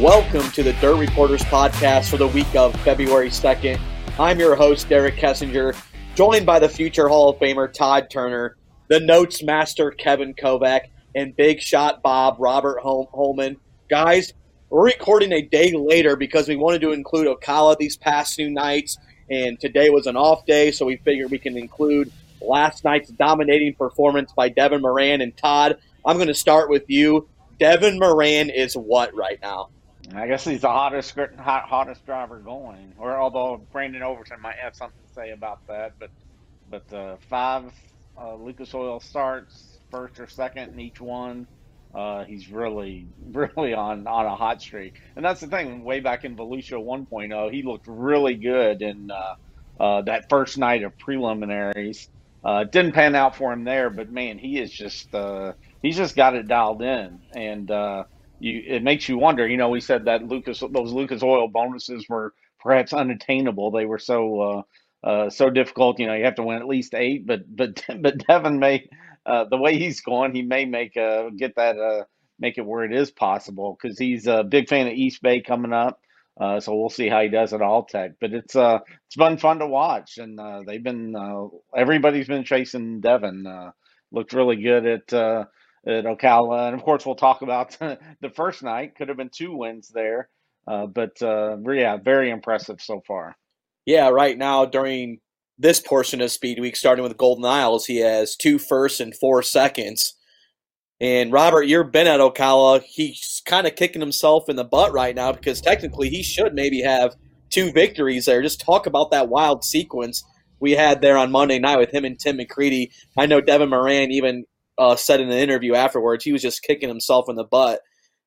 Welcome to the Dirt Reporters podcast for the week of February 2nd. I'm your host, Derek Kessinger, joined by the future Hall of Famer Todd Turner, the notes master Kevin Kovac, and big shot Bob Robert Holman. Guys, we're recording a day later because we wanted to include Ocala these past two nights, and today was an off day, so we figured we can include last night's dominating performance by Devin Moran and Todd. I'm going to start with you. Devin Moran is what right now? I guess he's the hottest hot, hottest driver going. Or although Brandon Overton might have something to say about that, but but uh, five uh, Lucas Oil starts, first or second in each one. Uh, he's really really on on a hot streak, and that's the thing. Way back in Volusia 1.0, he looked really good in uh, uh, that first night of preliminaries. Uh, didn't pan out for him there, but man, he is just he's just got it dialed in, and you it makes you wonder. You know, we said that Lucas those Lucas Oil bonuses were perhaps unattainable. They were so uh, uh, so difficult. You know, you have to win at least eight. But but but Devin may uh, the way he's going, he may make uh, get that uh, make it where it is possible because he's a big fan of East Bay coming up. Uh, so we'll see how he does at Alltech. But it's uh it's been fun to watch, and uh, they've been uh, everybody's been chasing Devin. Uh, looked really good at uh, at Ocala. And of course, we'll talk about the first night. Could have been two wins there. Uh, but uh, yeah, very impressive so far. Yeah, right now during this portion of Speed Week, starting with Golden Isles, he has two firsts and four seconds. And Robert, you're been at Ocala. He's kind of kicking himself in the butt right now because technically he should maybe have two victories there. Just talk about that wild sequence we had there on Monday night with him and Tim McCreadie. I know Devin Moran even uh, said in an interview afterwards, he was just kicking himself in the butt.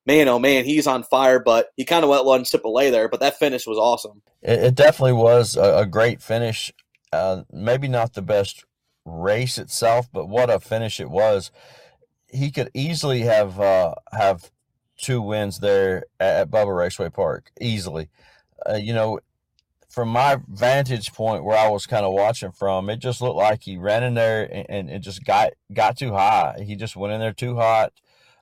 Man, oh man, he's on fire, but he kind of went one sip away there. But that finish was awesome. It, it definitely was a, a great finish. Uh, maybe not the best race itself, but what a finish it was. He could easily have uh, have two wins there at, at Bubba Raceway Park, easily. Uh, you know, from my vantage point where I was kind of watching from, it just looked like he ran in there and, and it just got got too high. He just went in there too hot,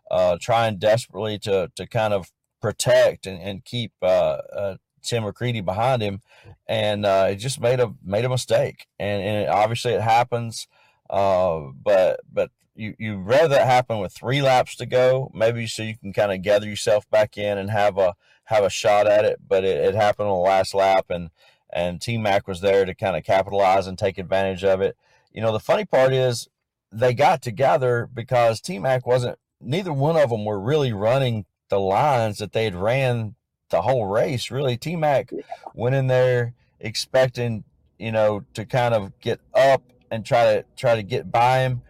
uh, trying desperately to to kind of protect and, and keep uh, uh, Tim McCreadie behind him, and uh, it just made a made a mistake. And, and it, obviously it happens, uh, but but you you rather that happen with three laps to go, maybe so you can kind of gather yourself back in and have a have a shot at it, but it, it happened on the last lap, and and T Mac was there to kind of capitalize and take advantage of it. You know, the funny part is they got together because T Mac wasn't. Neither one of them were really running the lines that they had ran the whole race. Really, T Mac went in there expecting you know to kind of get up and try to try to get by him.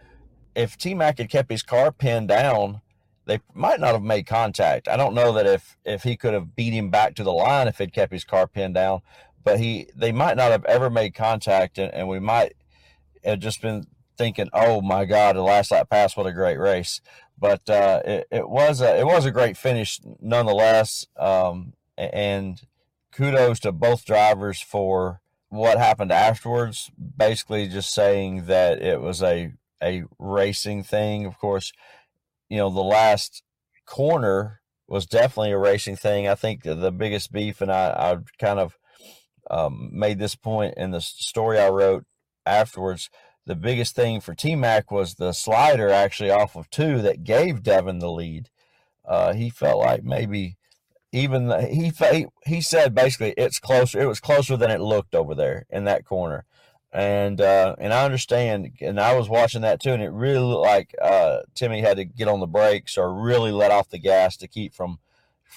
If T Mac had kept his car pinned down, they might not have made contact. I don't know that if if he could have beat him back to the line if he'd kept his car pinned down, but he they might not have ever made contact, and, and we might have just been thinking, "Oh my God, the last lap pass, what a great race!" But uh, it, it was a it was a great finish nonetheless, um, and kudos to both drivers for what happened afterwards. Basically, just saying that it was a a racing thing. Of course, you know, the last corner was definitely a racing thing. I think the biggest beef, and I, I kind of um, made this point in the story I wrote afterwards. The biggest thing for T Mac was the slider actually off of two that gave Devin the lead. Uh, he felt like maybe even the, he he said basically it's closer. It was closer than it looked over there in that corner and uh, and I understand, and I was watching that too, and it really looked like uh, Timmy had to get on the brakes or really let off the gas to keep from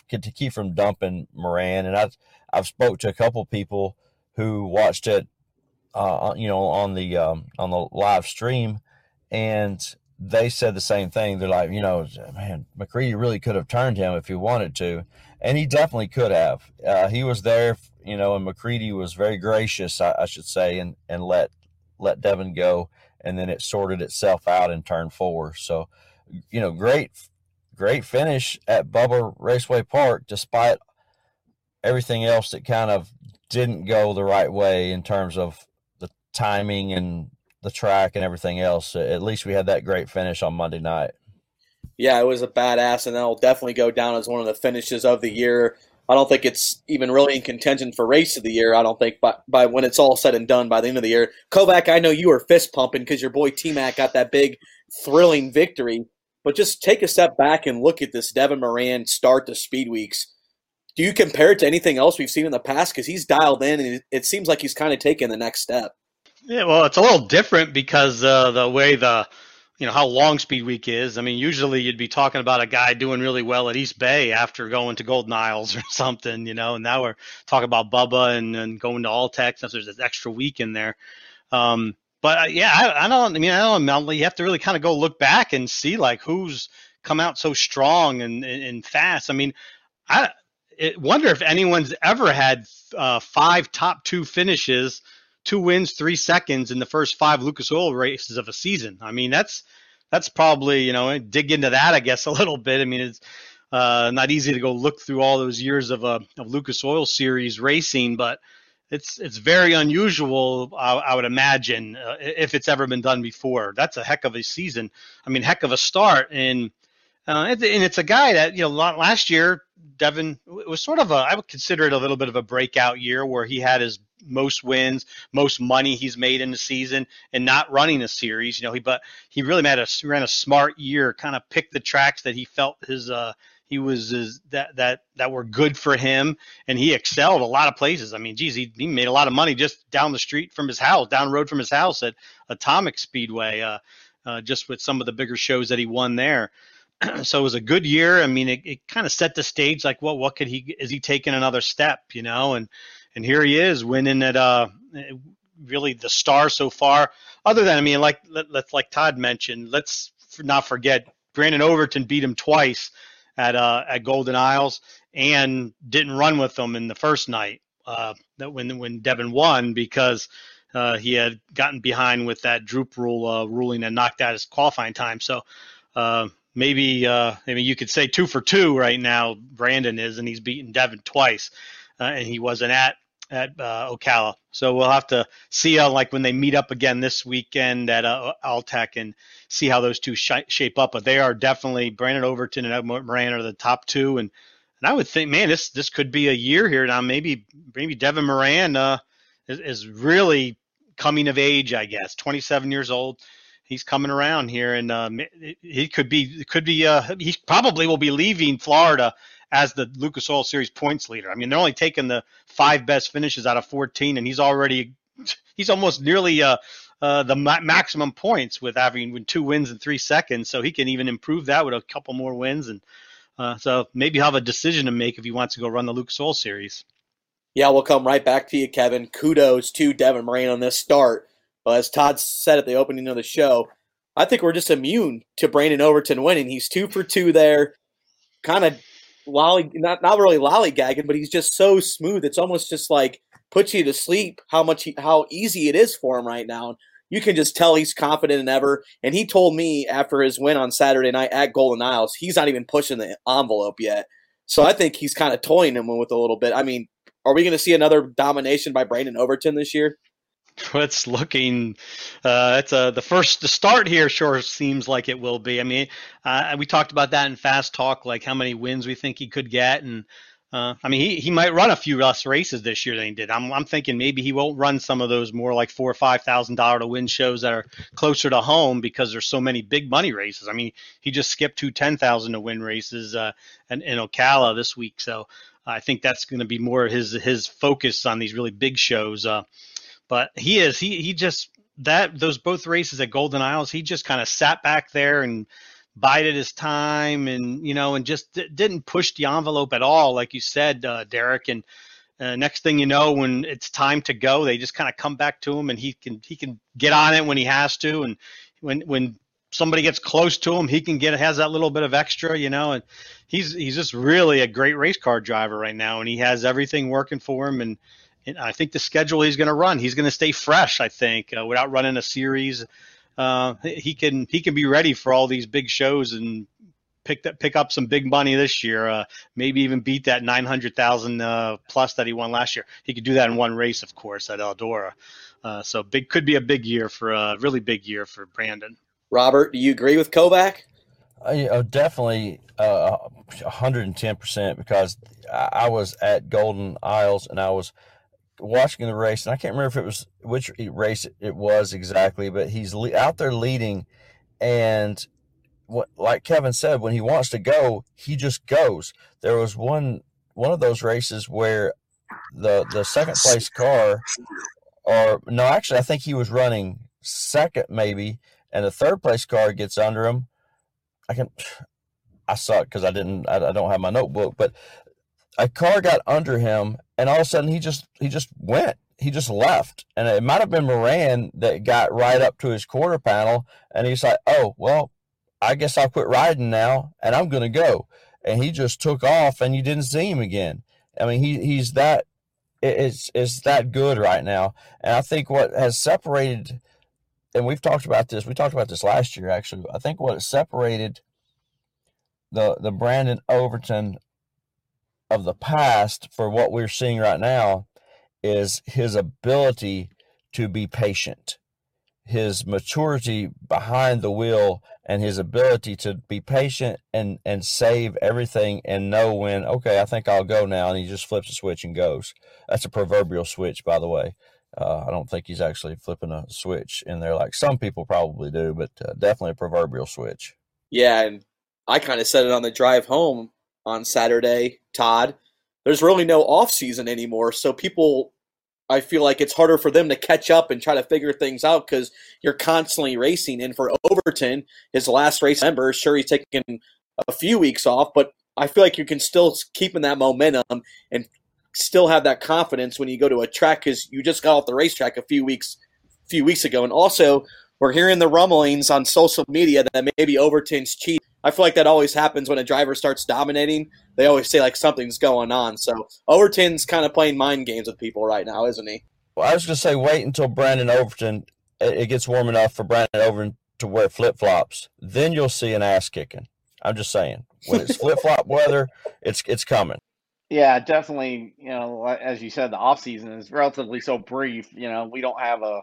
to keep from dumping Moran. And I've I've spoke to a couple people who watched it, uh, you know, on the um, on the live stream, and they said the same thing. They're like, you know, man, McCreadie really could have turned him if he wanted to, and he definitely could have. Uh, he was there you know, and McCreadie was very gracious, I, I, should say, and and let let Devin go, and then it sorted itself out in turn four. So, you know, great great finish at Bubba Raceway Park, despite everything else that kind of didn't go the right way in terms of the timing and the track and everything else. At least we had that great finish on Monday night. Yeah, it was a badass, and that'll definitely go down as one of the finishes of the year. I don't think it's even really in contention for race of the year. I don't think by, by when it's all said and done by the end of the year. Kovac, I know you were fist pumping because your boy T Mac got that big, thrilling victory. But just take a step back and look at this Devin Moran start to Speed Weeks. Do you compare it to anything else we've seen in the past? Because he's dialed in, and it seems like he's kind of taking the next step. Yeah, well, it's a little different because uh, the way the you know how long speed week is. I mean usually you'd be talking about a guy doing really well at east bay after going to golden isles or something you know and now we're talking about bubba and, and going to Alltech since there's this extra week in there. Um, but uh, yeah I, I, don't i mean i don't know you have to really kind of go look back and see like who's come out so strong and, and, and fast. I mean i wonder if anyone's ever had uh, five top two finishes two wins, three seconds in the first five Lucas Oil races of a season. I mean, that's that's probably you know dig into that I guess a little bit. I mean, it's uh, not easy to go look through all those years of uh, of Lucas Oil Series racing, but it's it's very unusual. I, I would imagine uh, if it's ever been done before. That's a heck of a season. I mean, heck of a start and. Uh, and it's a guy that you know last year Devin was sort of a I would consider it a little bit of a breakout year where he had his most wins, most money he's made in the season, and not running a series. You know, he but he really made a ran a smart year, kind of picked the tracks that he felt his uh he was his, that that that were good for him, and he excelled a lot of places. I mean, geez, he, he made a lot of money just down the street from his house, down road from his house at Atomic Speedway, uh, uh, just with some of the bigger shows that he won there. so it was a good year. I mean, it, it kind of set the stage. Like, well, what could he? Is he taking another step? You know, and and here he is winning at uh really the star so far. Other than I mean, like let, us like Todd mentioned, let's not forget Brandon Overton beat him twice at uh at Golden Isles and didn't run with them in the first night. Uh, that when when Devin won because uh, he had gotten behind with that droop rule uh, ruling and knocked out his qualifying time. So uh, maybe uh, I mean you could say two for two right now. Brandon is, and he's beaten Devin twice, uh, and he wasn't at at uh, Ocala. So we'll have to see like, when they meet up again this weekend at uh, Alltech and see how those two sh- shape up. But they are definitely Brandon Overton and Ed Moran are the top two, and and I would think, man, this this could be a year here now. Maybe maybe Devin Moran uh, is, is really coming of age. I guess 27 years old. He's coming around here, and um, he could be could be uh, he probably will be leaving Florida as the Lucas Oil Series points leader. I mean, they're only taking the five best finishes out of 14, and he's already he's almost nearly uh, uh, the ma- maximum points with having two wins in three seconds. So he can even improve that with a couple more wins, and uh, so maybe have a decision to make if he wants to go run the Lucas Oil Series. Yeah, we'll come right back to you, Kevin. Kudos to Devin Moran on this start. But as Todd said at the opening of the show, I think we're just immune to Brandon Overton winning. He's two for two there, kind of lolly not not really lollygagging, but he's just so smooth. It's almost just like puts you to sleep how much he, how easy it is for him right now. You can just tell he's confident in ever. And he told me after his win on Saturday night at Golden Isles, he's not even pushing the envelope yet. So I think he's kind of toying him with a little bit. I mean, are we going to see another domination by Brandon Overton this year? It's looking uh, it's the first the start here sure seems like it will be i mean uh, we talked about that in fast talk like how many wins we think he could get and uh, I mean, he, he might run a few less races this year than he did. I'm, I'm thinking maybe he won't run some of those more like four or five thousand dollar to win shows that are closer to home because there's so many big money races. I mean, he just skipped two ten thousand to win races uh, in, in Ocala this week, so I think that's going to be more his his focus on these really big shows. Uh, but he is he he just that those both races at Golden Isles, he just kind of sat back there and bided his time and you know and just d- didn't push the envelope at all like you said uh, derek and uh, next thing you know when it's time to go they just kind of come back to him and he can he can get on it when he has to and when when somebody gets close to him he can get has that little bit of extra you know and he's he's just really a great race car driver right now and he has everything working for him and I think the schedule he's going to run, he's going to stay fresh. I think uh, without running a series, uh, he can he can be ready for all these big shows and pick that pick up some big money this year. Uh, maybe even beat that nine hundred thousand uh, plus that he won last year. He could do that in one race, of course, at Eldora. Uh, so big could be a big year for a really big year for Brandon. Robert, do you agree with Kovac? Uh, uh, definitely uh, 110% because I was at Golden Isles and I was watching the race, and I can't remember if it was which race it was exactly, but he's out there leading, and what, like Kevin said, when he wants to go, he just goes. There was one one of those races where the the second place car, or no, actually, I think he was running second maybe, and the third place car gets under him. I can, I it because I didn't, I, I don't have my notebook, but a car got under him, and all of a sudden he just he just went. He just left, and it might have been Moran that got right up to his quarter panel, and he's like, "Oh well, I guess I'll quit riding now, and I'm to go." And he just took off, and you didn't see him again. I mean, he he's that it's it's that good right now, and I think what has separated, and we've talked about this. We talked about this last year, actually. I think what separated the the Brandon Overton of the past for what we're seeing right now is his ability to be patient, his maturity behind the wheel, and his ability to be patient and and save everything and know when okay, I think I'll go now, and he just flips a switch and goes. That's a proverbial switch, by the way. Uh, I don't think he's actually flipping a switch in there like some people probably do, but uh, definitely a proverbial switch. Yeah, and I kind of said it on the drive home on Saturday, Todd. There's really no off season anymore, so people I feel like it's harder for them to catch up and try to figure things out because you're constantly racing. And for Overton, his last race member, sure he's taking a few weeks off, but I feel like you can still keep in that momentum and still have that confidence when you go to a track because you just got off the racetrack a few weeks few weeks ago. And also, we're hearing the rumblings on social media that maybe Overton's cheap I feel like that always happens when a driver starts dominating. They always say like something's going on. So Overton's kind of playing mind games with people right now, isn't he? Well, I was going to say wait until Brandon Overton it gets warm enough for Brandon Overton to wear flip flops. Then you'll see an ass kicking. I'm just saying when it's flip flop weather, it's it's coming. Yeah, definitely. You know, as you said, the off season is relatively so brief. You know, we don't have a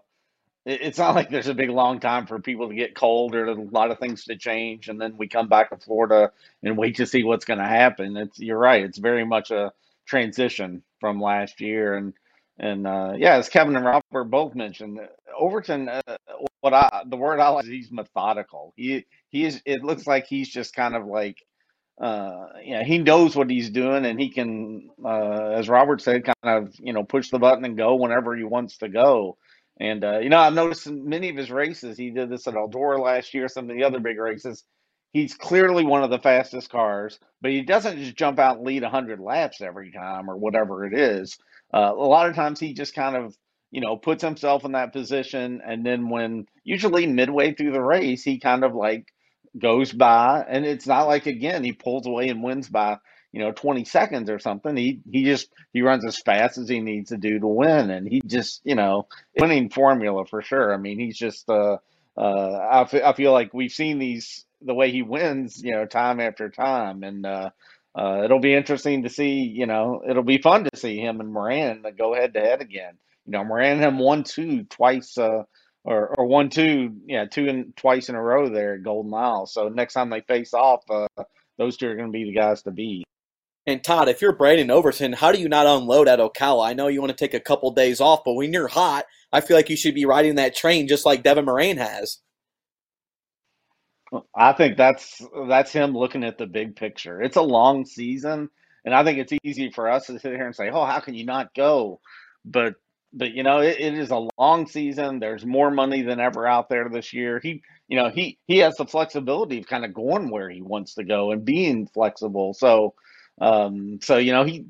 it's not like there's a big long time for people to get cold or a lot of things to change and then we come back to Florida and wait to see what's going to happen. It's you're right. It's very much a transition from last year and and uh, yeah, as Kevin and Robert both mentioned, Overton. Uh, what I the word I like is he's methodical. He he is. It looks like he's just kind of like, uh, know, he knows what he's doing, and he can, uh, as Robert said, kind of you know push the button and go whenever he wants to go. And uh, you know, I've noticed in many of his races, he did this at Eldora last year, some of the other big races. He's clearly one of the fastest cars, but he doesn't just jump out and lead 100 laps every time or whatever it is. Uh, a lot of times he just kind of, you know, puts himself in that position. And then when usually midway through the race, he kind of like goes by. And it's not like, again, he pulls away and wins by you know 20 seconds or something he he just he runs as fast as he needs to do to win and he just you know winning formula for sure i mean he's just uh uh I, f- I feel like we've seen these the way he wins you know time after time and uh uh, it'll be interesting to see, you know, it'll be fun to see him and Moran go head to head again. You know, Moran him one two twice, uh, or or one two, yeah, two and twice in a row there at Golden Mile. So next time they face off, uh, those two are going to be the guys to beat. And Todd, if you're Brandon Overton, how do you not unload at Ocala? I know you want to take a couple days off, but when you're hot, I feel like you should be riding that train just like Devin Moran has. I think that's that's him looking at the big picture. It's a long season, and I think it's easy for us to sit here and say, "Oh, how can you not go?" But but you know, it, it is a long season. There's more money than ever out there this year. He you know he he has the flexibility of kind of going where he wants to go and being flexible. So um, so you know he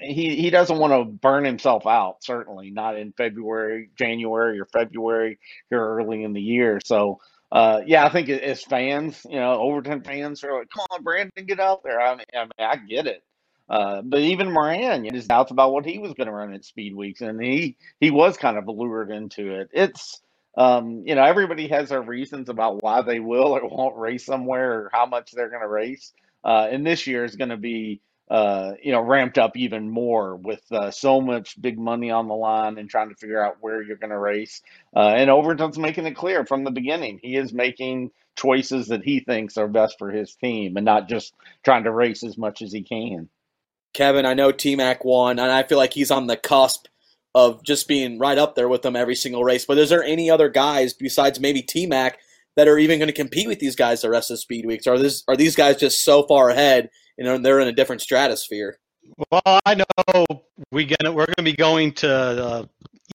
he he doesn't want to burn himself out. Certainly not in February, January, or February here early in the year. So uh, yeah, I think as fans, you know, Overton fans are like, "Come on, Brandon, get out there." I mean, I, mean, I get it. Uh, but even Moran, know, his doubts about what he was going to run at speed weeks, and he he was kind of lured into it. It's um, you know, everybody has their reasons about why they will or won't race somewhere or how much they're going to race. Uh, and this year is going to be uh, you know, ramped up even more with uh, so much big money on the line and trying to figure out where you're going to race. Uh, and Overton's making it clear from the beginning he is making choices that he thinks are best for his team and not just trying to race as much as he can. Kevin, I know T Mac won, and I feel like he's on the cusp of just being right up there with them every single race. But is there any other guys besides maybe T Mac that are even going to compete with these guys the rest of Speed Weeks? Are this are these guys just so far ahead and they're in a different stratosphere? Well, I know we gonna we're gonna be going to uh,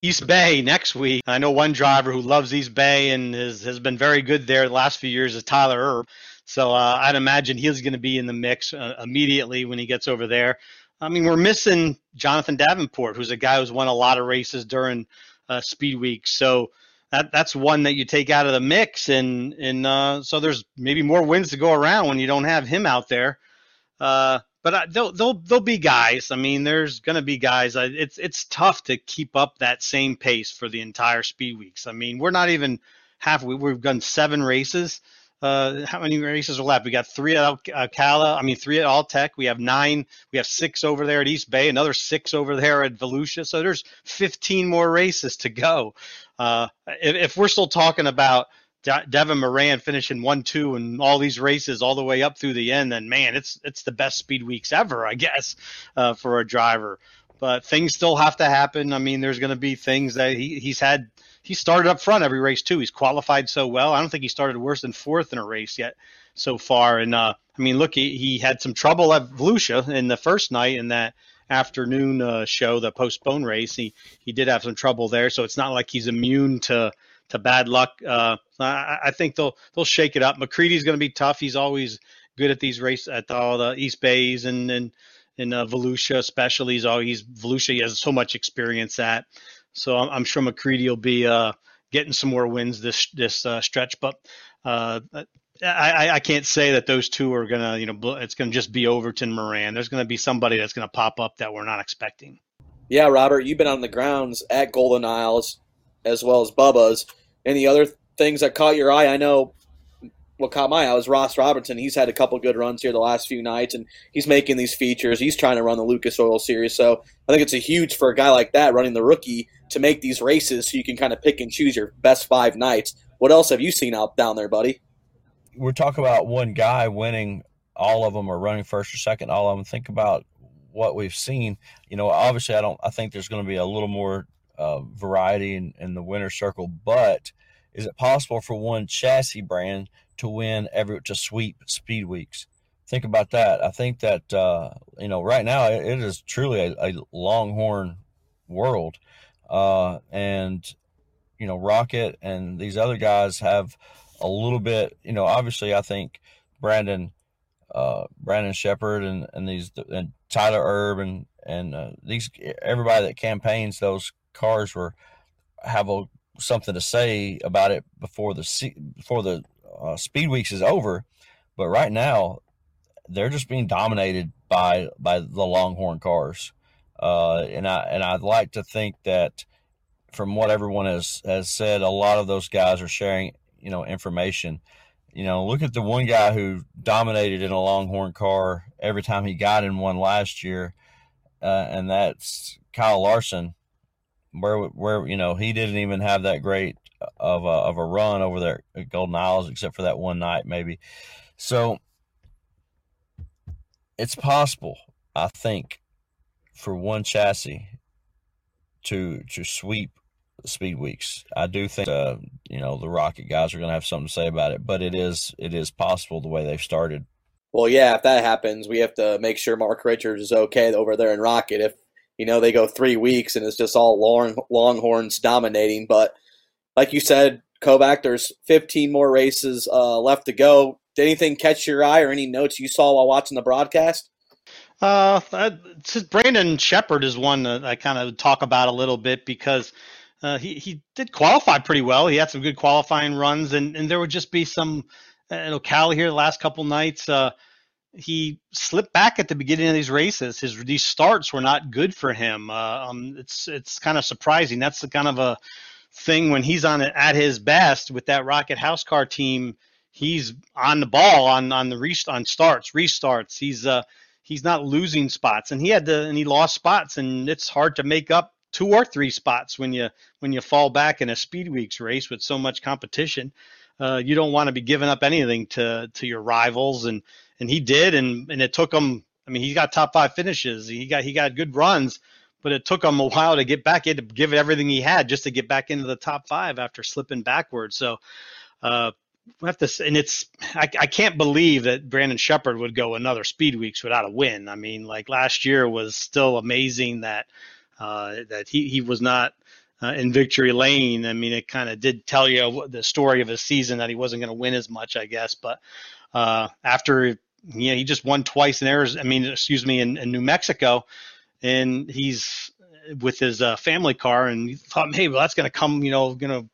East Bay next week. I know one driver who loves East Bay and has has been very good there the last few years is Tyler Erb. So uh, I'd imagine he's going to be in the mix uh, immediately when he gets over there. I mean, we're missing Jonathan Davenport, who's a guy who's won a lot of races during uh, Speed Week. So that that's one that you take out of the mix, and and uh, so there's maybe more wins to go around when you don't have him out there. Uh, but I, they'll they'll they'll be guys. I mean, there's going to be guys. It's it's tough to keep up that same pace for the entire Speed Weeks. I mean, we're not even half. We've done seven races. Uh, how many races are left? We got three at Ocala. I mean, three at Alltech. We have nine. We have six over there at East Bay. Another six over there at Volusia. So there's 15 more races to go. Uh, if, if, we're still talking about De- Devin Moran finishing one, two, and all these races all the way up through the end, then man, it's it's the best speed weeks ever, I guess, uh, for a driver. But things still have to happen. I mean, there's going to be things that he, he's had he started up front every race too. He's qualified so well. I don't think he started worse than fourth in a race yet so far. And uh, I mean, look, he, he had some trouble at Volusia in the first night in that afternoon uh, show, the postponed race. He he did have some trouble there, so it's not like he's immune to to bad luck. Uh, I, I think they'll they'll shake it up. McCreadie's going to be tough. He's always good at these races at all the East Bays and and in uh, Volusia especially. He's always Volusia. He has so much experience at. So I'm, I'm sure McCreadie will be uh, getting some more wins this this uh, stretch. But uh, I, I can't say that those two are gonna you know it's gonna just be Overton Moran. There's gonna be somebody that's gonna pop up that we're not expecting. Yeah, Robert, you've been on the grounds at Golden Isles as well as Bubba's. Any other things that caught your eye? I know what caught my eye was Ross Robertson. He's had a couple good runs here the last few nights, and he's making these features. He's trying to run the Lucas Oil Series, so I think it's a huge for a guy like that running the rookie to make these races, so you can kind of pick and choose your best five nights. What else have you seen out down there, buddy? We're talking about one guy winning all of them or running first or second, all of them. Think about what we've seen. You know, obviously, I don't. I think there's going to be a little more uh, variety in, in the winner circle, but is it possible for one chassis brand to win every to sweep speed weeks. Think about that. I think that uh, you know right now it, it is truly a, a Longhorn world, uh, and you know Rocket and these other guys have a little bit. You know, obviously I think Brandon uh, Brandon Sheppard and and these and Tyler Erb and and uh, these everybody that campaigns those cars were have a something to say about it before the before the uh, Speed Weeks is over, but right now they're just being dominated by by the Longhorn cars, uh, and I and I'd like to think that from what everyone has has said, a lot of those guys are sharing you know information. You know, look at the one guy who dominated in a Longhorn car every time he got in one last year, uh, and that's Kyle Larson where where you know he didn't even have that great of a, of a run over there at Golden Isles, except for that one night maybe. So it's possible, I think, for one chassis to to sweep speed weeks. I do think uh, you know the Rocket guys are going to have something to say about it, but it is it is possible the way they've started. Well, yeah, if that happens, we have to make sure Mark Richards is okay over there in Rocket. If you know they go three weeks and it's just all long Longhorns dominating, but like you said, Kovac, there's 15 more races uh, left to go. Did anything catch your eye or any notes you saw while watching the broadcast? Uh, Brandon Sheppard is one that I kind of talk about a little bit because uh, he he did qualify pretty well. He had some good qualifying runs, and, and there would just be some know Cal here the last couple nights. Uh, he slipped back at the beginning of these races. His these starts were not good for him. Uh, um, it's it's kind of surprising. That's the kind of a thing when he's on it at his best with that Rocket House Car team. He's on the ball on on the rest on starts, restarts. He's uh he's not losing spots, and he had and he lost spots, and it's hard to make up two or three spots when you when you fall back in a speed weeks race with so much competition. Uh, you don't want to be giving up anything to to your rivals, and and he did, and and it took him. I mean, he got top five finishes. He got he got good runs, but it took him a while to get back. He had to give everything he had just to get back into the top five after slipping backwards. So. Uh, we have to, and it's I, I can't believe that Brandon Sheppard would go another Speed Weeks without a win. I mean, like last year was still amazing that that he he was not uh, in victory lane. I mean, it kind of did tell you the story of his season that he wasn't going to win as much, I guess. But uh, after you know, he just won twice in Arizona. I mean, excuse me, in, in New Mexico, and he's with his uh, family car, and he thought, hey, well, that's going to come, you know, going to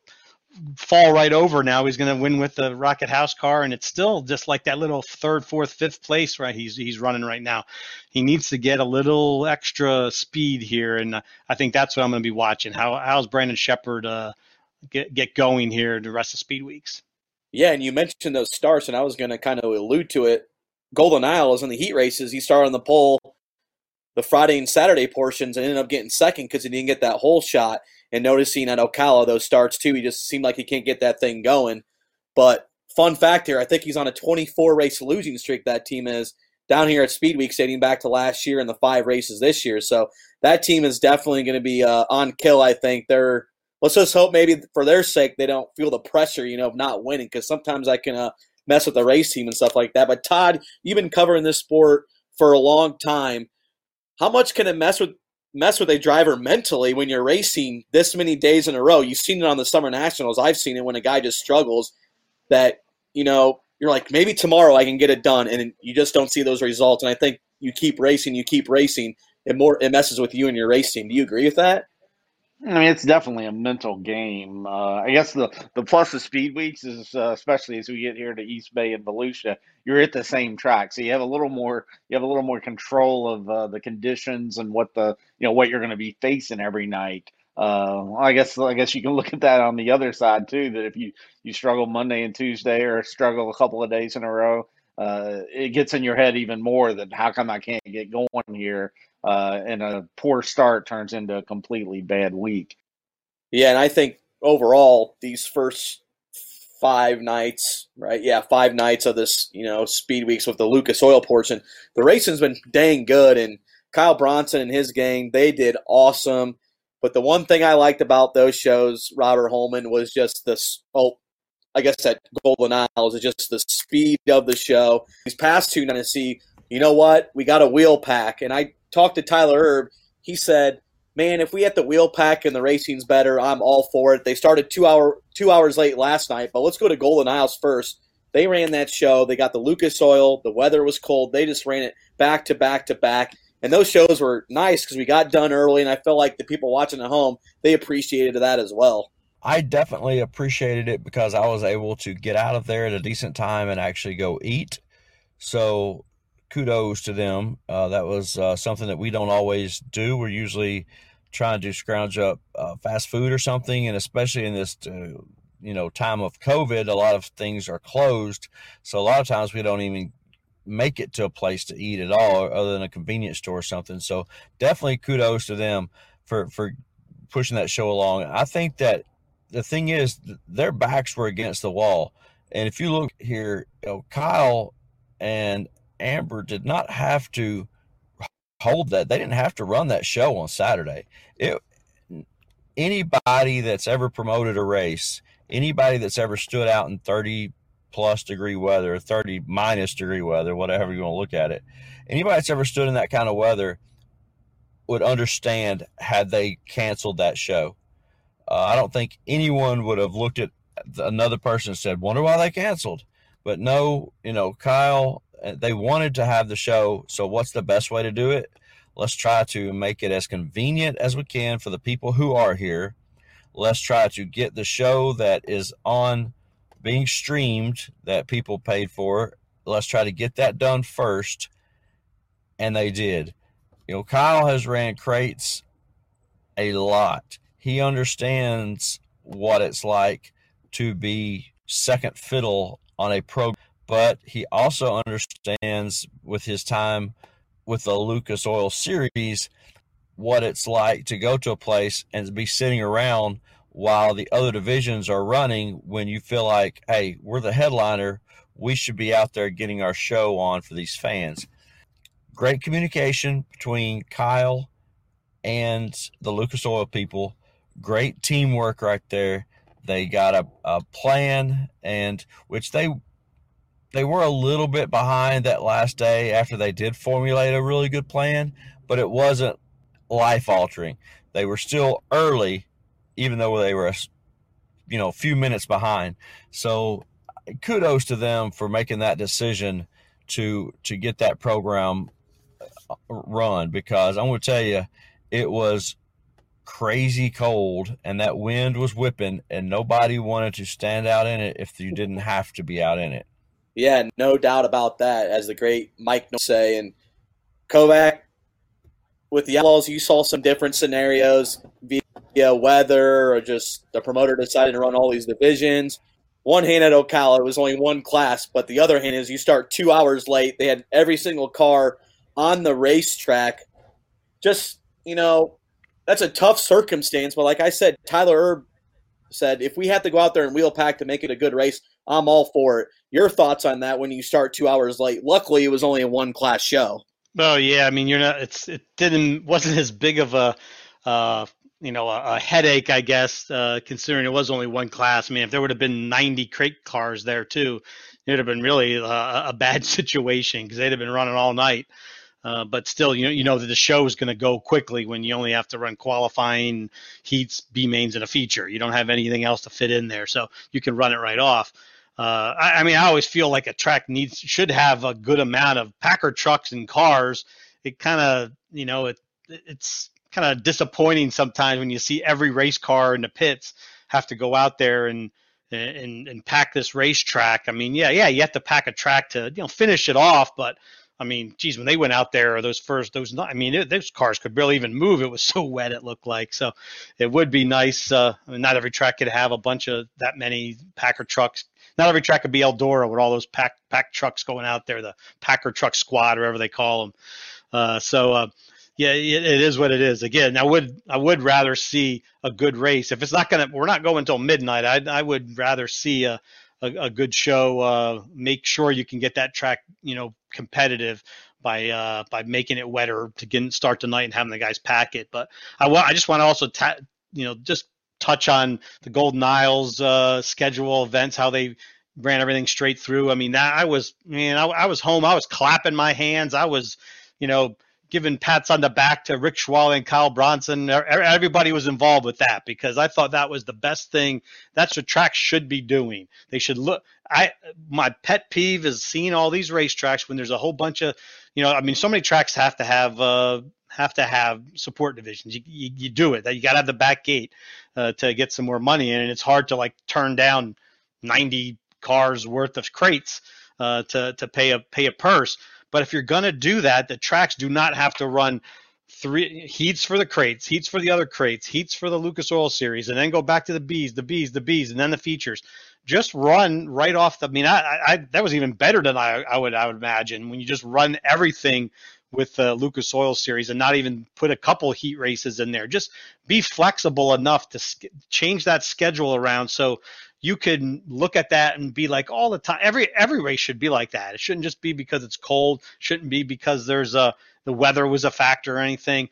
fall right over now. He's going to win with the Rocket House car, and it's still just like that little third, fourth, fifth place right he's he's running right now. He needs to get a little extra speed here, and I think that's what I'm going to be watching. How how's Brandon Sheppard uh, get get going here the rest of Speed Weeks? Yeah, and you mentioned those starts, and I was going to kind of allude to it. Golden Isles in the heat races, he started on the pole the Friday and Saturday portions and ended up getting second because he didn't get that hole shot and noticing at Ocala those starts too, he just seemed like he can't get that thing going. But fun fact here, I think he's on a 24 race losing streak. That team is down here at Speed Week, dating back to last year and the five races this year. So that team is definitely going to be uh, on kill. I think they're. Let's just hope maybe for their sake they don't feel the pressure, you know, of not winning because sometimes I can uh, mess with the race team and stuff like that. But Todd, you've been covering this sport for a long time. How much can it mess with mess with a driver mentally when you're racing this many days in a row. You've seen it on the Summer Nationals. I've seen it when a guy just struggles that, you know, you're like, maybe tomorrow I can get it done. And you just don't see those results. And I think you keep racing, you keep racing, it more it messes with you and your racing. Do you agree with that? I mean, it's definitely a mental game. Uh, I guess the, the plus of speed weeks is, uh, especially as we get here to East Bay and Volusia, you're at the same track, so you have a little more you have a little more control of uh, the conditions and what the you know what you're going to be facing every night. Uh, I guess I guess you can look at that on the other side too. That if you you struggle Monday and Tuesday or struggle a couple of days in a row, uh, it gets in your head even more that how come I can't get going here uh, and a poor start turns into a completely bad week. Yeah, and I think overall these first five nights, right? Yeah, five nights of this, you know, speed weeks with the Lucas Oil portion, the racing's been dang good, and Kyle Bronson and his gang they did awesome. But the one thing I liked about those shows, Robert Holman, was just this. Oh, I guess that Golden Isles is just the speed of the show. These past two, to see, you know what? We got a wheel pack, and I talked to Tyler Erb. He said, "Man, if we had the wheel pack and the racing's better, I'm all for it." They started two hour two hours late last night, but let's go to Golden Isles first. They ran that show. They got the Lucas Oil. The weather was cold. They just ran it back to back to back. And those shows were nice because we got done early, and I felt like the people watching at home they appreciated that as well. I definitely appreciated it because I was able to get out of there at a decent time and actually go eat. So kudos to them. Uh, that was uh, something that we don't always do. We're usually trying to scrounge up uh, fast food or something, and especially in this uh, you know time of COVID, a lot of things are closed. So a lot of times we don't even make it to a place to eat at all, other than a convenience store or something. So definitely kudos to them for for pushing that show along. I think that the thing is their backs were against the wall. And if you look here, you know, Kyle and Amber did not have to hold that. They didn't have to run that show on Saturday. It anybody that's ever promoted a race, anybody that's ever stood out in 30 plus degree weather, 30 minus degree weather, whatever you want to look at it, anybody that's ever stood in that kind of weather would understand had they canceled that show. Uh, I don't think anyone would have looked at another person and said, "Wonder why they canceled." But no, you know, Kyle Uh, they wanted to have the show. So, what's the best way to do it? Let's try to make it as convenient as we can for the people who are here. Let's try to get the show that is on being streamed that people paid for. Let's try to get that done first. And they did. You know, Kyle has ran crates a lot. He understands what it's like to be second fiddle on a program but he also understands with his time with the Lucas Oil Series what it's like to go to a place and be sitting around while the other divisions are running when you feel like, hey, we're the headliner. We should be out there getting our show on for these fans. Great communication between Kyle and the Lucas Oil people. Great teamwork right there. They got a, a plan and which they they were a little bit behind that last day after they did formulate a really good plan, but it wasn't life altering. They were still early, even though they were, a, you know, a few minutes behind. So kudos to them for making that decision to to get that program uh, run because I'm going to tell you, it was crazy cold and that wind was whipping and nobody wanted to stand out in it if you didn't have to be out in it. Yeah, no doubt about that. As the great Mike No say, and Kovac, with the Outlaws, you saw some different scenarios via weather or just the promoter decided to run all these divisions. One hand at Ocala, it was only one class, but the other hand is you start two hours late. They had every single car on the racetrack. Just, you know, that's a tough circumstance. But like I said, Tyler Erb said, if we have to go out there and wheel pack to make it a good race, I'm all for it. Your thoughts on that when you start two hours late? Luckily, it was only a one class show. Well, yeah, I mean, you're not. It's it didn't wasn't as big of a, uh, you know, a, a headache, I guess, uh, considering it was only one class. I mean, if there would have been 90 crate cars there too, it would have been really a, a bad situation because they'd have been running all night. Uh, but still, you know, you know that the show is going to go quickly when you only have to run qualifying heats, B mains, and a feature. You don't have anything else to fit in there, so you can run it right off. Uh, I, I, mean, I always feel like a track needs should have a good amount of Packer trucks and cars. It kind of, you know, it it's kind of disappointing sometimes when you see every race car in the pits have to go out there and and and pack this racetrack. I mean, yeah, yeah, you have to pack a track to you know finish it off, but I mean, geez, when they went out there, those first, those, I mean, it, those cars could barely even move. It was so wet, it looked like. So it would be nice. Uh, I mean, not every track could have a bunch of that many Packer trucks not every track could be Eldora with all those pack pack trucks going out there, the Packer Truck Squad, or whatever they call them. Uh, so uh, yeah, it, it is what it is. Again, I would I would rather see a good race. If it's not gonna, we're not going until midnight. I I would rather see a a, a good show. Uh, make sure you can get that track, you know, competitive by uh, by making it wetter to get start the night and having the guys pack it. But I want I just want to also ta- you know just touch on the Golden Isles uh, schedule events, how they ran everything straight through. I mean, I was, man, I, I, was home. I was clapping my hands. I was, you know, giving pats on the back to Rick Schwallie and Kyle Bronson. Everybody was involved with that because I thought that was the best thing. That's what tracks should be doing. They should look. I my pet peeve is seeing all these racetracks when there's a whole bunch of, you know, I mean, so many tracks have to have. Uh, have to have support divisions. You, you, you do it. You got to have the back gate uh, to get some more money in, and it's hard to like turn down 90 cars worth of crates uh, to to pay a pay a purse. But if you're gonna do that, the tracks do not have to run three heats for the crates, heats for the other crates, heats for the Lucas Oil series, and then go back to the bees, the bees, the bees, and then the features. Just run right off the. I mean, I, I that was even better than I, I would I would imagine when you just run everything with the Lucas Oil Series and not even put a couple heat races in there. Just be flexible enough to sk- change that schedule around so you can look at that and be like all the time. Every every race should be like that. It shouldn't just be because it's cold. Shouldn't be because there's a the weather was a factor or anything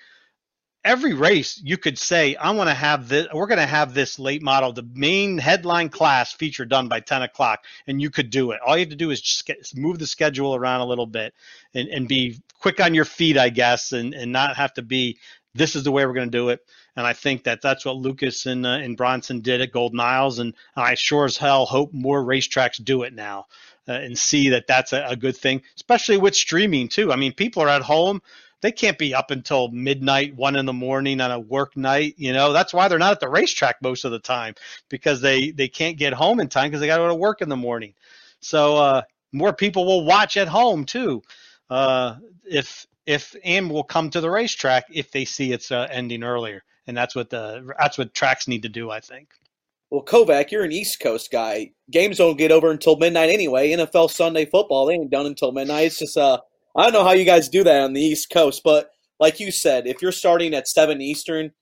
every race you could say i want to have this we're going to have this late model the main headline class feature done by 10 o'clock and you could do it all you have to do is just move the schedule around a little bit and, and be quick on your feet i guess and, and not have to be this is the way we're going to do it and i think that that's what lucas and, uh, and bronson did at golden isles and i sure as hell hope more racetracks do it now uh, and see that that's a, a good thing especially with streaming too i mean people are at home they can't be up until midnight, one in the morning on a work night. You know, that's why they're not at the racetrack most of the time because they they can't get home in time because they got to go to work in the morning. So uh, more people will watch at home too. Uh, if if and will come to the racetrack if they see it's uh, ending earlier, and that's what the that's what tracks need to do, I think. Well, Kovac, you're an East Coast guy. Games don't get over until midnight anyway. NFL Sunday football, they ain't done until midnight. It's just uh, I don't know how you guys do that on the East Coast, but like you said, if you're starting at 7 Eastern,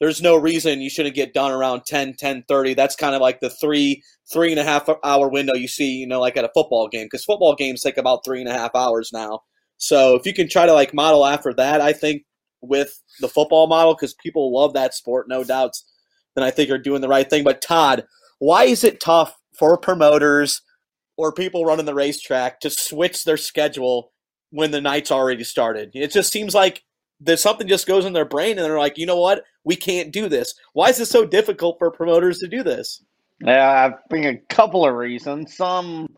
there's no reason you shouldn't get done around 10, 10 30. That's kind of like the three, three and a half hour window you see, you know, like at a football game, because football games take about three and a half hours now. So if you can try to like model after that, I think with the football model, because people love that sport, no doubts, then I think you're doing the right thing. But Todd, why is it tough for promoters or people running the racetrack to switch their schedule when the night's already started? It just seems like there's something just goes in their brain and they're like, you know what? We can't do this. Why is it so difficult for promoters to do this? Yeah, I think a couple of reasons. Some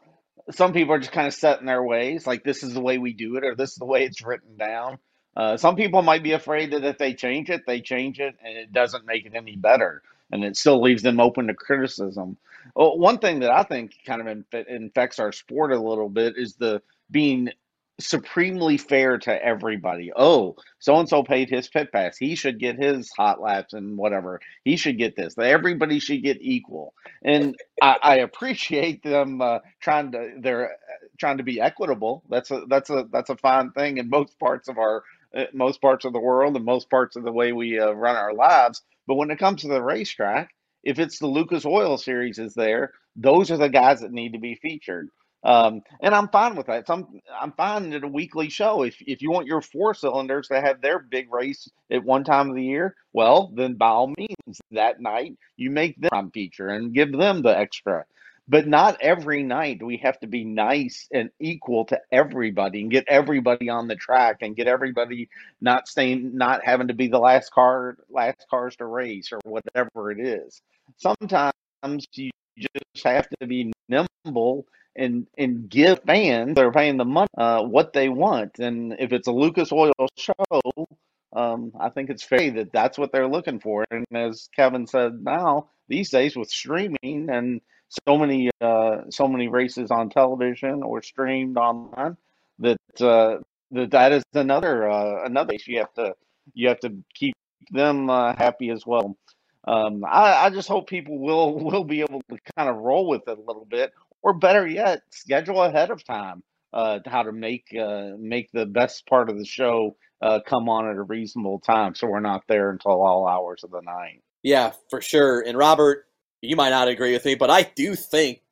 some people are just kind of set in their ways, like this is the way we do it, or this is the way it's written down. Uh, some people might be afraid that if they change it, they change it, and it doesn't make it any better, and it still leaves them open to criticism. Well, one thing that I think kind of inf- infects our sport a little bit is the being supremely fair to everybody. Oh, so and so paid his pit pass. He should get his hot laps and whatever. He should get this. Everybody should get equal. And I, I appreciate them uh, trying to they're uh, trying to be equitable. That's a that's a that's a fine thing in most parts of our most parts of the world and most parts of the way we uh, run our lives. But when it comes to the racetrack, if it's the Lucas Oil Series is there, those are the guys that need to be featured. Um, and I'm fine with that. I'm, I'm fine at a weekly show. If, if you want your four cylinders to have their big race at one time of the year, well, then by all means, that night you make them feature and give them the extra. But not every night do we have to be nice and equal to everybody and get everybody on the track and get everybody not staying, not having to be the last car, last cars to race or whatever it is. Sometimes you just have to be nimble and and give fans that are paying the money uh, what they want. And if it's a Lucas Oil show, um, I think it's fair that that's what they're looking for. And as Kevin said, now these days with streaming and so many uh, so many races on television or streamed online, that uh, that that is another uh, another issue you have to you have to keep them uh, happy as well. Um, I, I just hope people will will be able to kind of roll with it a little bit, or better yet, schedule ahead of time uh, how to make uh, make the best part of the show uh, come on at a reasonable time, so we're not there until all hours of the night. Yeah, for sure. And Robert, you might not agree with me, but I do think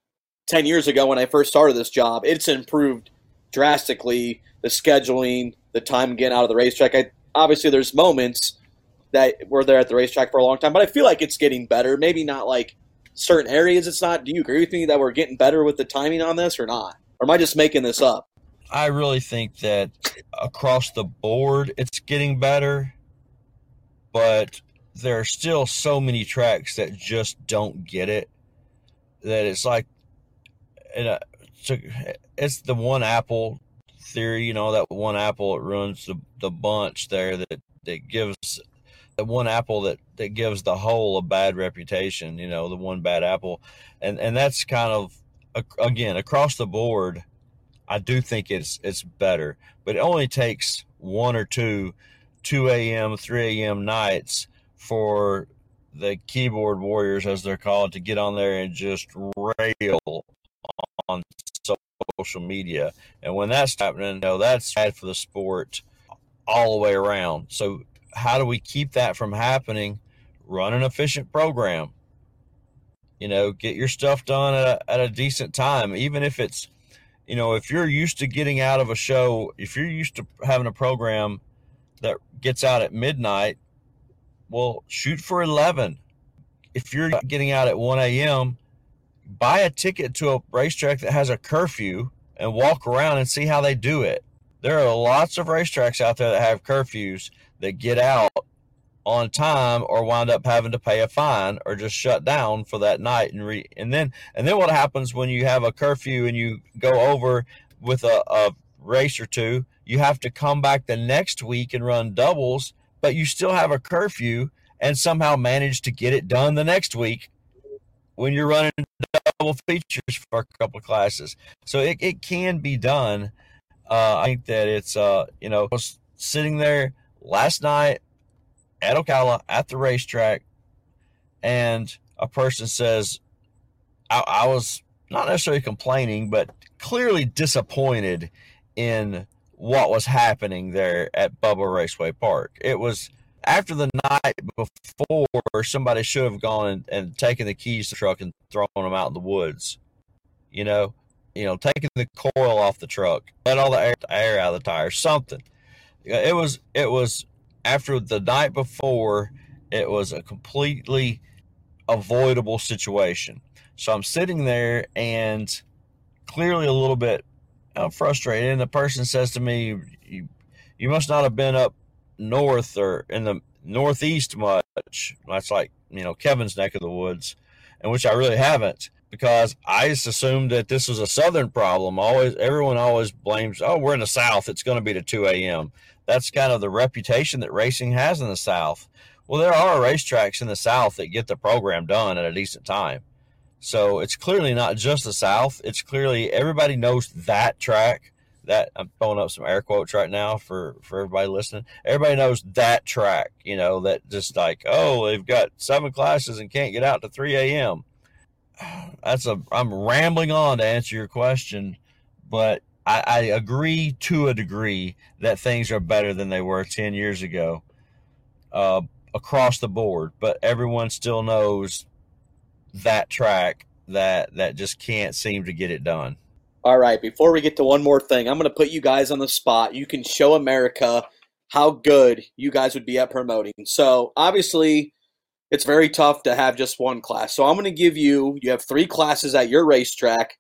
ten years ago when I first started this job, it's improved drastically. The scheduling, the time getting out of the racetrack. I, obviously, there's moments that we're there at the racetrack for a long time, but I feel like it's getting better. Maybe not like certain areas it's not. Do you agree with me that we're getting better with the timing on this or not? Or am I just making this up? I really think that across the board it's getting better, but there are still so many tracks that just don't get it that it's like and uh, it's the one apple theory, you know, that one apple it ruins the, the bunch there that, that gives the one apple that that gives the whole a bad reputation you know the one bad apple. And and that's kind of again across the board i do think it's it's better but it only takes one or two 2 a.m 3 a.m nights for the keyboard warriors as they're called to get on there and just rail on social media and when that's happening you know that's bad for the sport all the way around so how do we keep that from happening? Run an efficient program. You know, get your stuff done at a, at a decent time, even if it's, you know, if you're used to getting out of a show, if you're used to having a program that gets out at midnight, well, shoot for 11. If you're getting out at 1 a.m., buy a ticket to a racetrack that has a curfew and walk around and see how they do it. There are lots of racetracks out there that have curfews that get out on time or wind up having to pay a fine or just shut down for that night and re and then and then what happens when you have a curfew and you go over with a, a race or two you have to come back the next week and run doubles but you still have a curfew and somehow manage to get it done the next week when you're running double features for a couple of classes. So it, it can be done. Uh, i think that it's uh you know sitting there last night at Ocala at the racetrack, and a person says, I, I was not necessarily complaining, but clearly disappointed in what was happening there at Bubba Raceway Park. It was after the night before, somebody should have gone and, and taken the keys to the truck and thrown them out in the woods. You know, you know, taking the coil off the truck, let all the air, air out of the tires, something. It was it was after the night before, it was a completely avoidable situation. So I'm sitting there and clearly a little bit uh, frustrated. And the person says to me, you, you must not have been up north or in the northeast much. That's like, you know, Kevin's neck of the woods, and which I really haven't because I just assumed that this was a southern problem. Always, everyone always blames, oh, we're in the south. It's going to be to 2 a.m. That's kind of the reputation that racing has in the south. Well, there are racetracks in the south that get the program done at a decent time. So it's clearly not just the South. It's clearly everybody knows that track. That I'm throwing up some air quotes right now for for everybody listening. Everybody knows that track. You know that just like oh they've got seven classes and can't get out to 3 a.m. That's a I'm rambling on to answer your question, but I, I agree to a degree that things are better than they were 10 years ago uh, across the board. But everyone still knows that track that that just can't seem to get it done. All right, before we get to one more thing, I'm going to put you guys on the spot. You can show America how good you guys would be at promoting. So, obviously, it's very tough to have just one class. So, I'm going to give you you have 3 classes at your racetrack.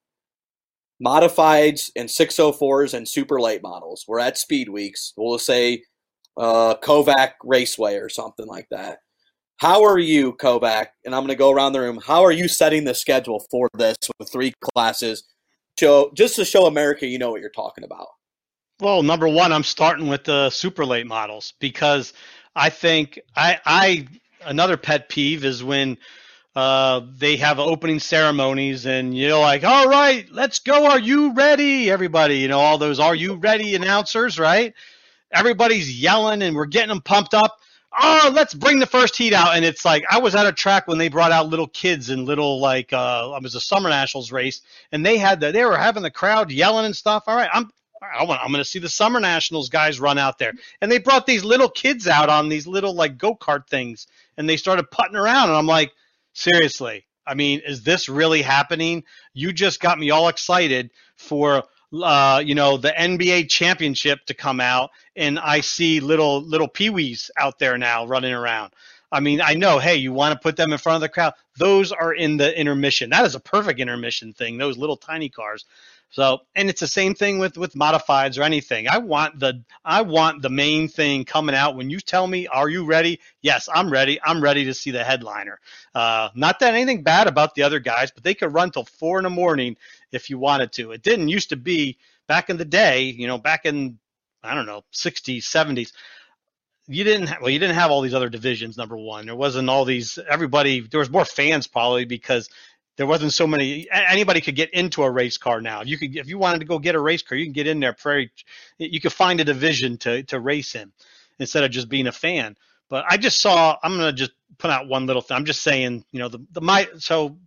Modifieds and 604s and super late models. We're at Speed Weeks. We'll say uh, Kovac Raceway or something like that. How are you, Kovac? And I'm going to go around the room. How are you setting the schedule for this with three classes? Show just to show America you know what you're talking about. Well, number one, I'm starting with the super late models because I think I I another pet peeve is when uh, they have opening ceremonies and you're like, all right, let's go. Are you ready? Everybody, you know, all those are you ready announcers, right? Everybody's yelling and we're getting them pumped up oh, let's bring the first heat out. And it's like I was at a track when they brought out little kids and little like uh, it was a summer nationals race, and they had the they were having the crowd yelling and stuff. All right, I'm I want, I'm going to see the summer nationals guys run out there, and they brought these little kids out on these little like go kart things, and they started putting around, and I'm like, seriously. I mean, is this really happening? You just got me all excited for uh, you know, the NBA championship to come out, and I see little little peewees out there now running around. I mean, I know, hey, you want to put them in front of the crowd. Those are in the intermission. That is a perfect intermission thing. Those little tiny cars. So, and it's the same thing with with modifieds or anything. I want the I want the main thing coming out when you tell me, "Are you ready?" Yes, I'm ready. I'm ready to see the headliner. Uh, not that anything bad about the other guys, but they could run till four in the morning if you wanted to. It didn't used to be back in the day. You know, back in I don't know 60s, 70s you didn't have, well you didn't have all these other divisions number one there wasn't all these everybody there was more fans probably because there wasn't so many anybody could get into a race car now you could if you wanted to go get a race car you can get in there Prairie, you could find a division to to race in instead of just being a fan but i just saw i'm to just put out one little thing i'm just saying you know the, the my so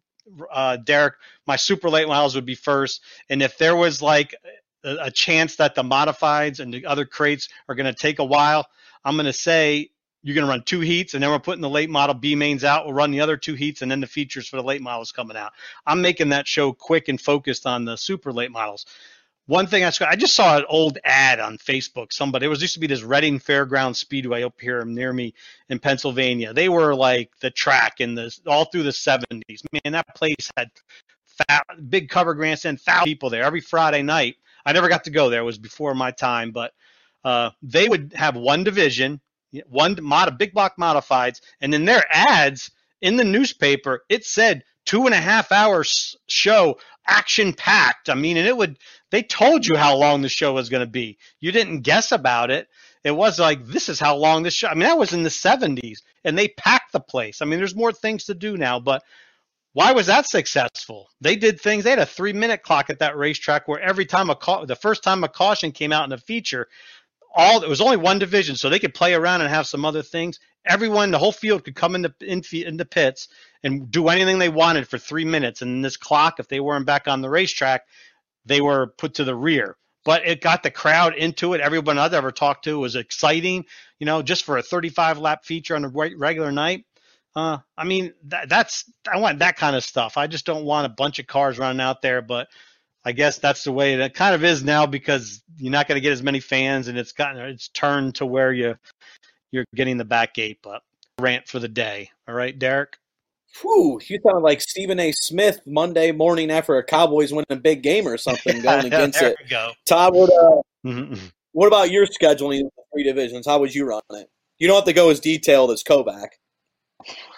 uh, derek my super late models would be first and if there was like a, a chance that the modifieds and the other crates are going to take a while i'm going to say you're going to run two heats, and then we're putting the late model B mains out. We'll run the other two heats, and then the features for the late models coming out. I'm making that show quick and focused on the super late models. One thing I, I just saw an old ad on Facebook. Somebody it was used to be this Reading Fairground Speedway up here near me in Pennsylvania. They were like the track in the all through the 70s. Man, that place had fat, big cover grants grandstand, thousand people there every Friday night. I never got to go there; it was before my time, but uh, they would have one division one mod, big block modifieds, and then their ads in the newspaper, it said two and a half hours show, action packed. I mean, and it would, they told you how long the show was going to be. You didn't guess about it. It was like, this is how long this show, I mean, that was in the 70s, and they packed the place. I mean, there's more things to do now, but why was that successful? They did things. They had a three minute clock at that racetrack where every time a call, the first time a caution came out in a feature, all it was only one division, so they could play around and have some other things. Everyone, the whole field could come into in, into pits and do anything they wanted for three minutes. And this clock, if they weren't back on the racetrack, they were put to the rear. but it got the crowd into it. Everyone I've ever talked to was exciting, you know, just for a 35 lap feature on a regular night. Uh, I mean, that, that's I want that kind of stuff. I just don't want a bunch of cars running out there, but I guess that's the way it kind of is now because you're not going to get as many fans, and it's gotten it's turned to where you you're getting the back gate. But rant for the day. All right, Derek. Whew, you sound like Stephen A. Smith Monday morning after a Cowboys win a big game or something going against there it. We go. Todd, what, uh, what about your scheduling of the three divisions? How would you run it? You don't have to go as detailed as Kovac.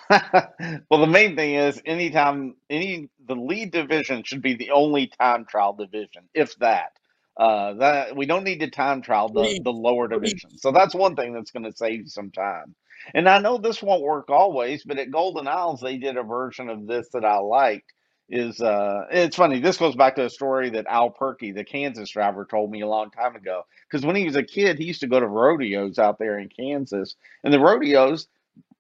well, the main thing is anytime any the lead division should be the only time trial division, if that. Uh, that we don't need to time trial the, the lower division. So that's one thing that's going to save you some time. And I know this won't work always, but at Golden Isles they did a version of this that I liked. Is uh, it's funny. This goes back to a story that Al Purkey, the Kansas driver, told me a long time ago. Because when he was a kid, he used to go to rodeos out there in Kansas, and the rodeos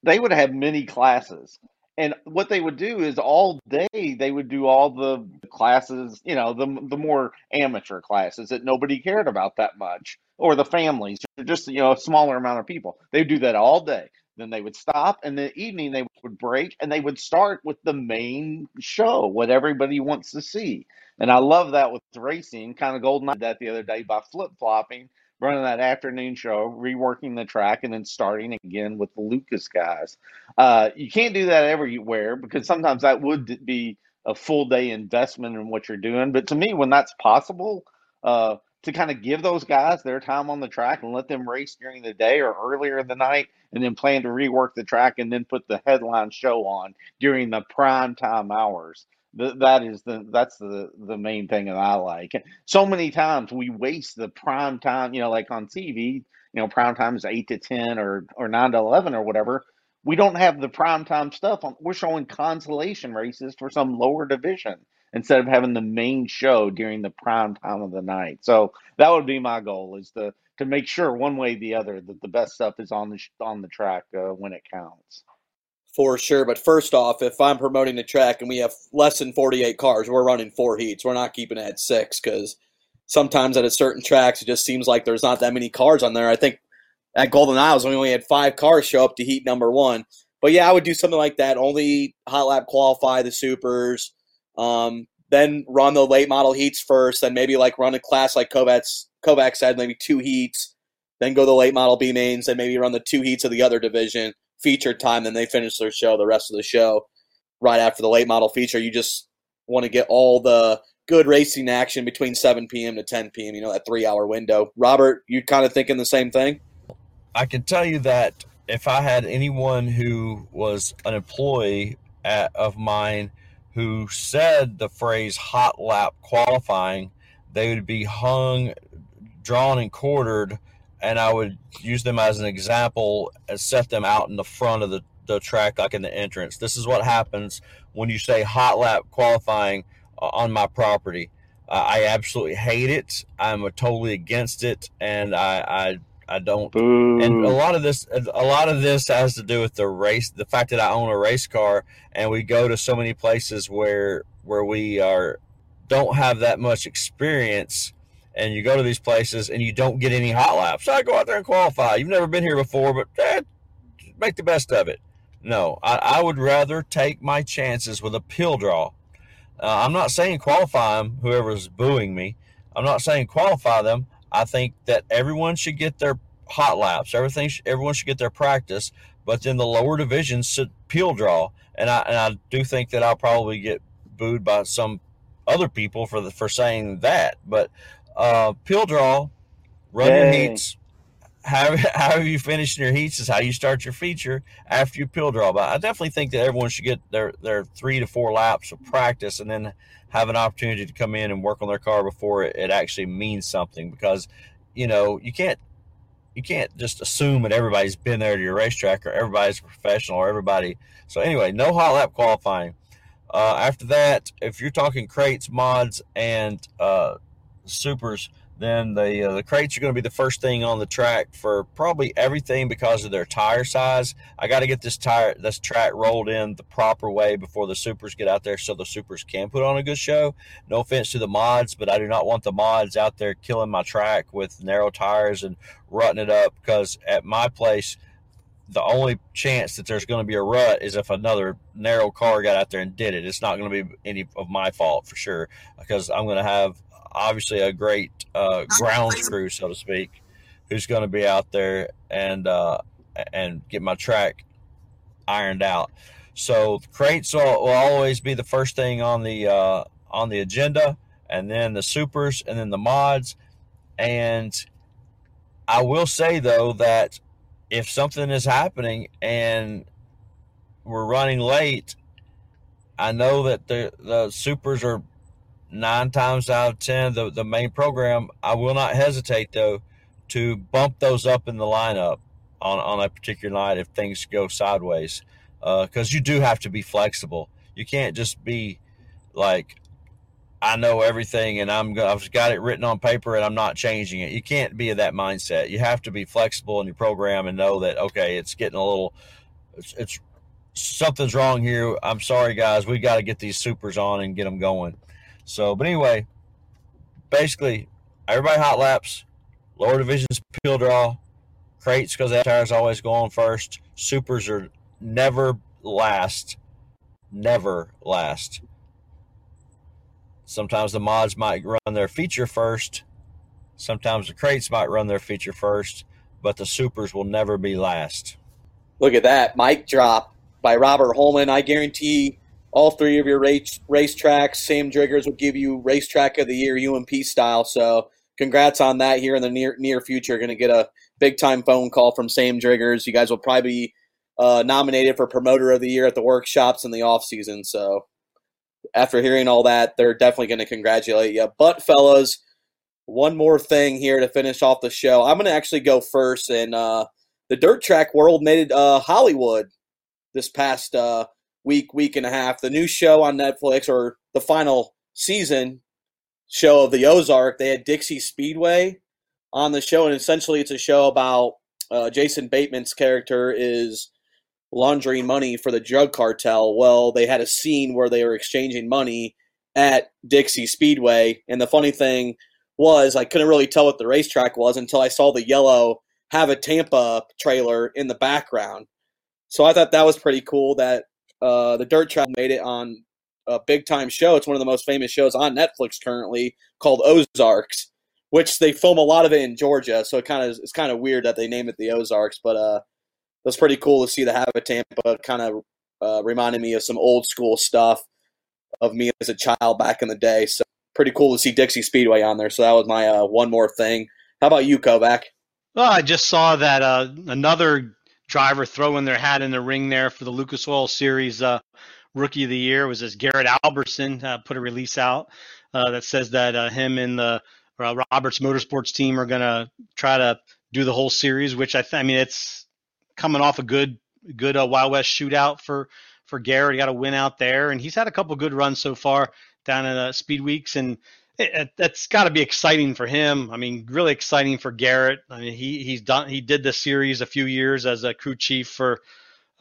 they would have many classes. And what they would do is all day they would do all the classes, you know, the the more amateur classes that nobody cared about that much, or the families, just you know a smaller amount of people. They would do that all day. Then they would stop, and the evening they would break, and they would start with the main show, what everybody wants to see. And I love that with racing. Kind of golden that the other day by flip flopping running that afternoon show, reworking the track, and then starting again with the Lucas guys. Uh, you can't do that everywhere because sometimes that would be a full day investment in what you're doing. But to me, when that's possible, uh, to kind of give those guys their time on the track and let them race during the day or earlier in the night, and then plan to rework the track and then put the headline show on during the prime time hours. Th- that is the that's the the main thing that I like. So many times we waste the prime time, you know, like on TV, you know, prime time is eight to ten or or nine to eleven or whatever. We don't have the prime time stuff. We're showing consolation races for some lower division instead of having the main show during the prime time of the night. So that would be my goal is to to make sure one way or the other that the best stuff is on the on the track uh, when it counts. For sure. But first off, if I'm promoting the track and we have less than 48 cars, we're running four heats. We're not keeping it at six because sometimes at a certain tracks, it just seems like there's not that many cars on there. I think at Golden Isles, we only had five cars show up to heat number one. But yeah, I would do something like that. Only hot lap qualify the supers, um, then run the late model heats first, then maybe like run a class like Kovac, Kovac said, maybe two heats, then go the late model B mains, then maybe run the two heats of the other division feature time, then they finish their show, the rest of the show, right after the late model feature. You just want to get all the good racing action between 7 p.m. to 10 p.m., you know, that three hour window. Robert, you kind of thinking the same thing? I can tell you that if I had anyone who was an employee at, of mine who said the phrase hot lap qualifying, they would be hung, drawn, and quartered, and I would use them as an example and set them out in the front of the, the track, like in the entrance. This is what happens when you say hot lap qualifying uh, on my property. Uh, I absolutely hate it. I'm totally against it, and I, I I don't Boo. and a lot of this a lot of this has to do with the race the fact that i own a race car and we go to so many places where where we are don't have that much experience and you go to these places and you don't get any hot laps so i go out there and qualify you've never been here before but eh, make the best of it no I, I would rather take my chances with a pill draw uh, i'm not saying qualify them whoever's booing me i'm not saying qualify them I think that everyone should get their hot laps. Everything, everyone should get their practice. But then the lower divisions should pill draw, and I and I do think that I'll probably get booed by some other people for the for saying that. But uh, pill draw, run your heats. How how you finish your heats is how you start your feature after you pill draw. But I definitely think that everyone should get their their three to four laps of practice, and then have an opportunity to come in and work on their car before it, it actually means something because you know you can't you can't just assume that everybody's been there to your racetrack or everybody's a professional or everybody so anyway no hot lap qualifying uh, after that if you're talking crates mods and uh, supers then the uh, the crates are going to be the first thing on the track for probably everything because of their tire size. I got to get this tire this track rolled in the proper way before the supers get out there, so the supers can put on a good show. No offense to the mods, but I do not want the mods out there killing my track with narrow tires and rutting it up because at my place. The only chance that there's going to be a rut is if another narrow car got out there and did it. It's not going to be any of my fault for sure because I'm going to have obviously a great uh, grounds crew, so to speak, who's going to be out there and uh, and get my track ironed out. So crates will, will, always be the first thing on the uh, on the agenda, and then the supers, and then the mods. And I will say though that if something is happening and we're running late, I know that the the supers are nine times out of ten the, the main program i will not hesitate though to bump those up in the lineup on, on a particular night if things go sideways. Because uh, you do have to be flexible. You can't just be like i know everything and i'm i've got it written on paper and i'm not changing it. You can't be of that mindset. You have to be flexible in your program and know that okay it's getting a little it's, it's something's wrong here. I'm sorry guys. We got to get these supers on and get them going so, but anyway, basically, everybody hot laps, lower divisions pill draw, crates because that tires always going first. Supers are never last, never last. Sometimes the mods might run their feature first. Sometimes the crates might run their feature first, but the supers will never be last. Look at that mic drop by Robert Holman. I guarantee all three of your race racetracks. Sam Driggers will give you racetrack of the year UMP style. So congrats on that here in the near near future. Going to get a big time phone call from Sam Driggers. You guys will probably be uh, nominated for promoter of the year at the workshops in the off season. So after hearing all that, they're definitely going to congratulate you. But fellas, one more thing here to finish off the show. I'm going to actually go first, and uh, the dirt track world made it uh, Hollywood this past uh, week, week and a half. The new show on Netflix, or the final season show of the Ozark, they had Dixie Speedway on the show, and essentially it's a show about uh, Jason Bateman's character is laundering money for the drug cartel. Well, they had a scene where they were exchanging money at Dixie Speedway, and the funny thing was I couldn't really tell what the racetrack was until I saw the yellow Hav-A-Tampa trailer in the background. So I thought that was pretty cool that uh, the Dirt Track made it on a big time show. It's one of the most famous shows on Netflix currently called Ozarks, which they film a lot of it in Georgia. So it kind of it's kind of weird that they name it the Ozarks, but uh, was pretty cool to see the Hav-A-Tampa. Kind of uh, reminded me of some old school stuff of me as a child back in the day. So pretty cool to see Dixie Speedway on there. So that was my uh, one more thing. How about you, Kovac? Well, I just saw that uh, another driver throwing their hat in the ring there for the Lucas Oil Series uh, Rookie of the Year was as Garrett Alberson uh, put a release out uh, that says that uh, him and the uh, Roberts Motorsports team are going to try to do the whole series, which I, th- I mean it's coming off a good good uh, Wild West shootout for for Garrett. He got a win out there, and he's had a couple good runs so far down in Speed Weeks, and it, that's got to be exciting for him. I mean, really exciting for Garrett. I mean, he he's done he did the series a few years as a crew chief for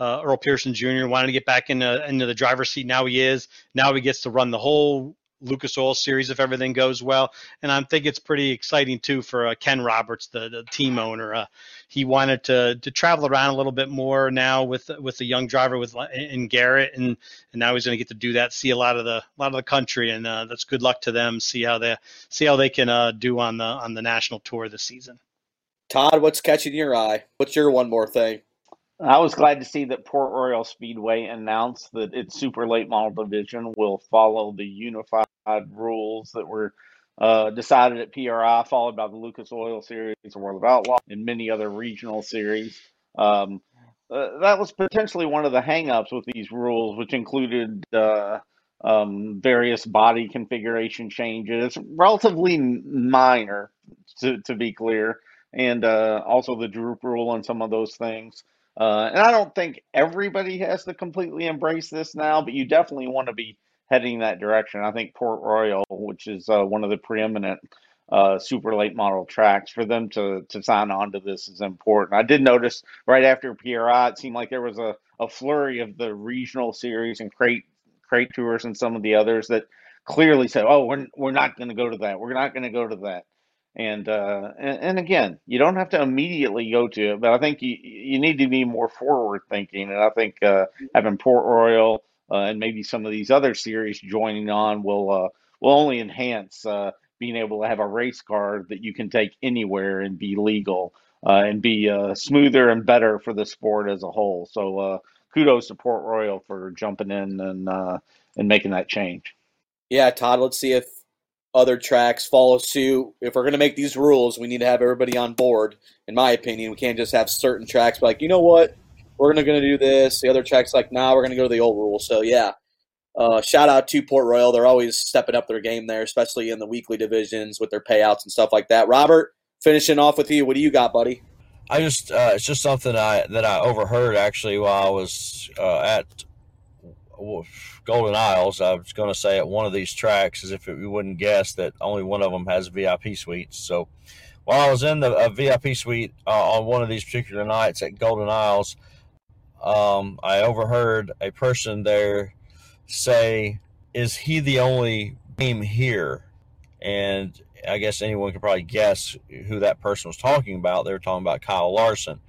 uh, Earl Pearson Jr. Wanted to get back into into the driver's seat. Now he is. Now he gets to run the whole Lucas Oil Series if everything goes well. And I think it's pretty exciting too for uh, Ken Roberts, the, the team owner. Uh, he wanted to to travel around a little bit more now with with the young driver with in Garrett, and and now he's going to get to do that, see a lot of the a lot of the country, and uh, that's good luck to them. See how they see how they can uh, do on the on the national tour this season. Todd, what's catching your eye? What's your one more thing? I was glad to see that Port Royal Speedway announced that its super late model division will follow the unified rules that were uh, decided at PRI, followed by the Lucas Oil Series, the World of Outlaw, and many other regional series. Um, uh, that was potentially one of the hangups with these rules, which included uh, um, various body configuration changes, relatively minor, to, to be clear, and uh, also the droop rule and some of those things. Uh, and I don't think everybody has to completely embrace this now, but you definitely want to be heading that direction. I think Port Royal, which is uh, one of the preeminent uh, super late model tracks for them to to sign on to this is important. I did notice right after PRI, it seemed like there was a, a flurry of the regional series and crate crate tours and some of the others that clearly said, "Oh, we're we're not going to go to that. We're not going to go to that." And, uh, and and again, you don't have to immediately go to it, but I think you you need to be more forward thinking. And I think uh, having Port Royal and maybe some of these other series joining on will uh, will only enhance uh, being able to have a race car that you can take anywhere and be legal uh, and be uh, smoother and better for the sport as a whole. So uh, kudos to Port Royal for jumping in and uh, and making that change. Yeah, Todd. Let's see if other tracks follow suit. If we're going to make these rules, we need to have everybody on board. In my opinion, we can't just have certain tracks like, you know what, we're to gonna do this. The other tracks like, nah, we're to go to the old rule. So yeah, uh, shout out to Port Royal. They're always stepping up their game there, especially in the weekly divisions with their payouts and stuff like that. Robert, finishing off with you. What do you got, buddy? I just uh, it's just something I that I overheard actually while I was uh, at Golden Isles. I was going to say at one of these tracks, as if it, you wouldn't guess that only one of them has VIP suites. So while I was in the VIP suite uh, on one of these particular nights at Golden Isles, um, I overheard a person there say, "Is he the only name here?" And I guess anyone could probably guess who that person was talking about. They were talking about Kyle Larson.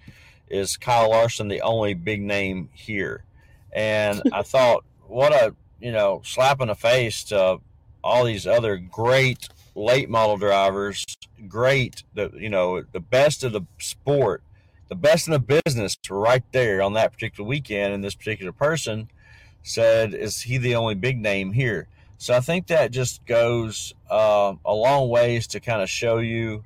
Is Kyle Larson the only big name here? And I thought, what a you know slap in the face to all these other great late model drivers, great the you know the best of the sport, the best in the business, right there on that particular weekend. And this particular person said, "Is he the only big name here?" So I think that just goes uh, a long ways to kind of show you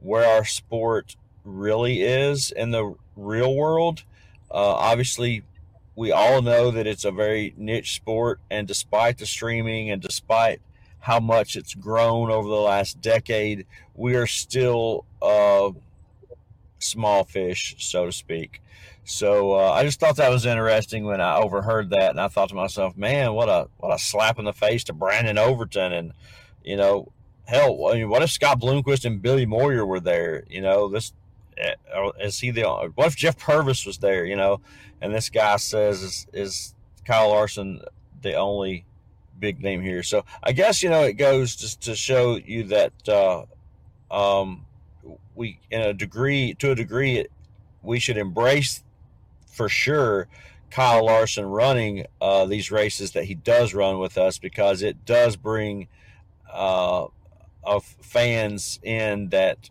where our sport really is in the real world. Uh, obviously, we all know that it's a very niche sport, and despite the streaming and despite how much it's grown over the last decade, we are still uh, small fish, so to speak. So uh, I just thought that was interesting when I overheard that, and I thought to myself, "Man, what a what a slap in the face to Brandon Overton!" And you know, hell, I mean, what if Scott Bloomquist and Billy Moyer were there? You know, this eh, is he the? What if Jeff Purvis was there? You know, and this guy says is, is Kyle Larson the only big name here? So I guess you know it goes just to show you that uh, um, we, in a degree, to a degree, we should embrace for sure Kyle Larson running uh, these races that he does run with us because it does bring uh, of fans in that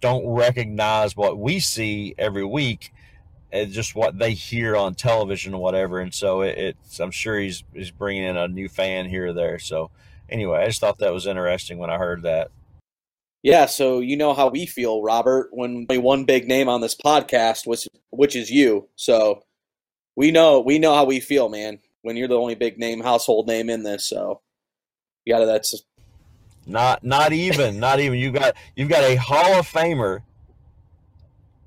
don't recognize what we see every week and just what they hear on television or whatever. And so it, it's, I'm sure he's, he's bringing in a new fan here or there. So anyway, I just thought that was interesting when I heard that. Yeah, so you know how we feel, Robert, when only one big name on this podcast, which which is you. So we know we know how we feel, man. When you're the only big name, household name in this, so you got to that's not not even not even you got you've got a Hall of Famer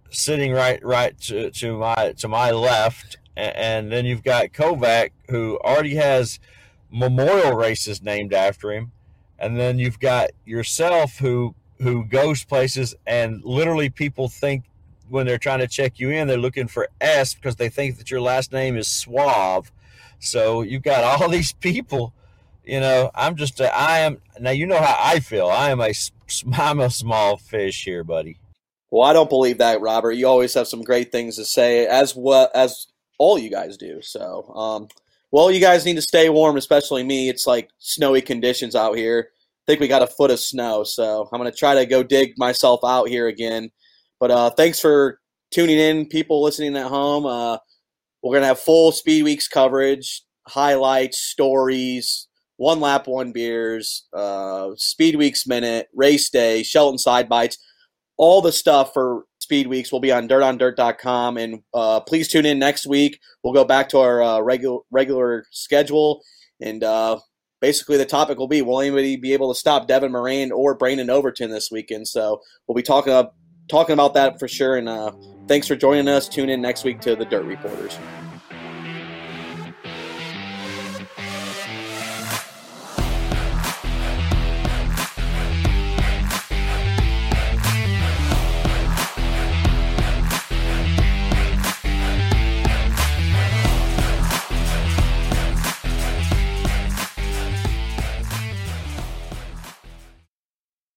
sitting right right to, to my to my left, and then you've got Kovac who already has memorial races named after him, and then you've got yourself who who goes places and literally people think when they're trying to check you in, they're looking for S because they think that your last name is Suave. So you've got all these people. You know, I'm just a, I am now. You know how I feel. I am a I'm a small fish here, buddy. Well, I don't believe that, Robert. You always have some great things to say, as well as all you guys do. So, um, well, you guys need to stay warm, especially me. It's like snowy conditions out here think we got a foot of snow. So I'm going to try to go dig myself out here again. But uh, thanks for tuning in, people listening at home. Uh, we're going to have full Speed Weeks coverage, highlights, stories, one lap, one beers, uh, Speed Weeks minute, race day, Shelton side bites, all the stuff for Speed Weeks will be on dirtondirt.com. And uh, please tune in next week. We'll go back to our uh, regular regular schedule and uh, basically the topic will be will anybody be able to stop Devin Moran or Brandon Overton this weekend? So we'll be talking about talking about that for sure. And uh, thanks for joining us. Tune in next week to the Dirt Reporters.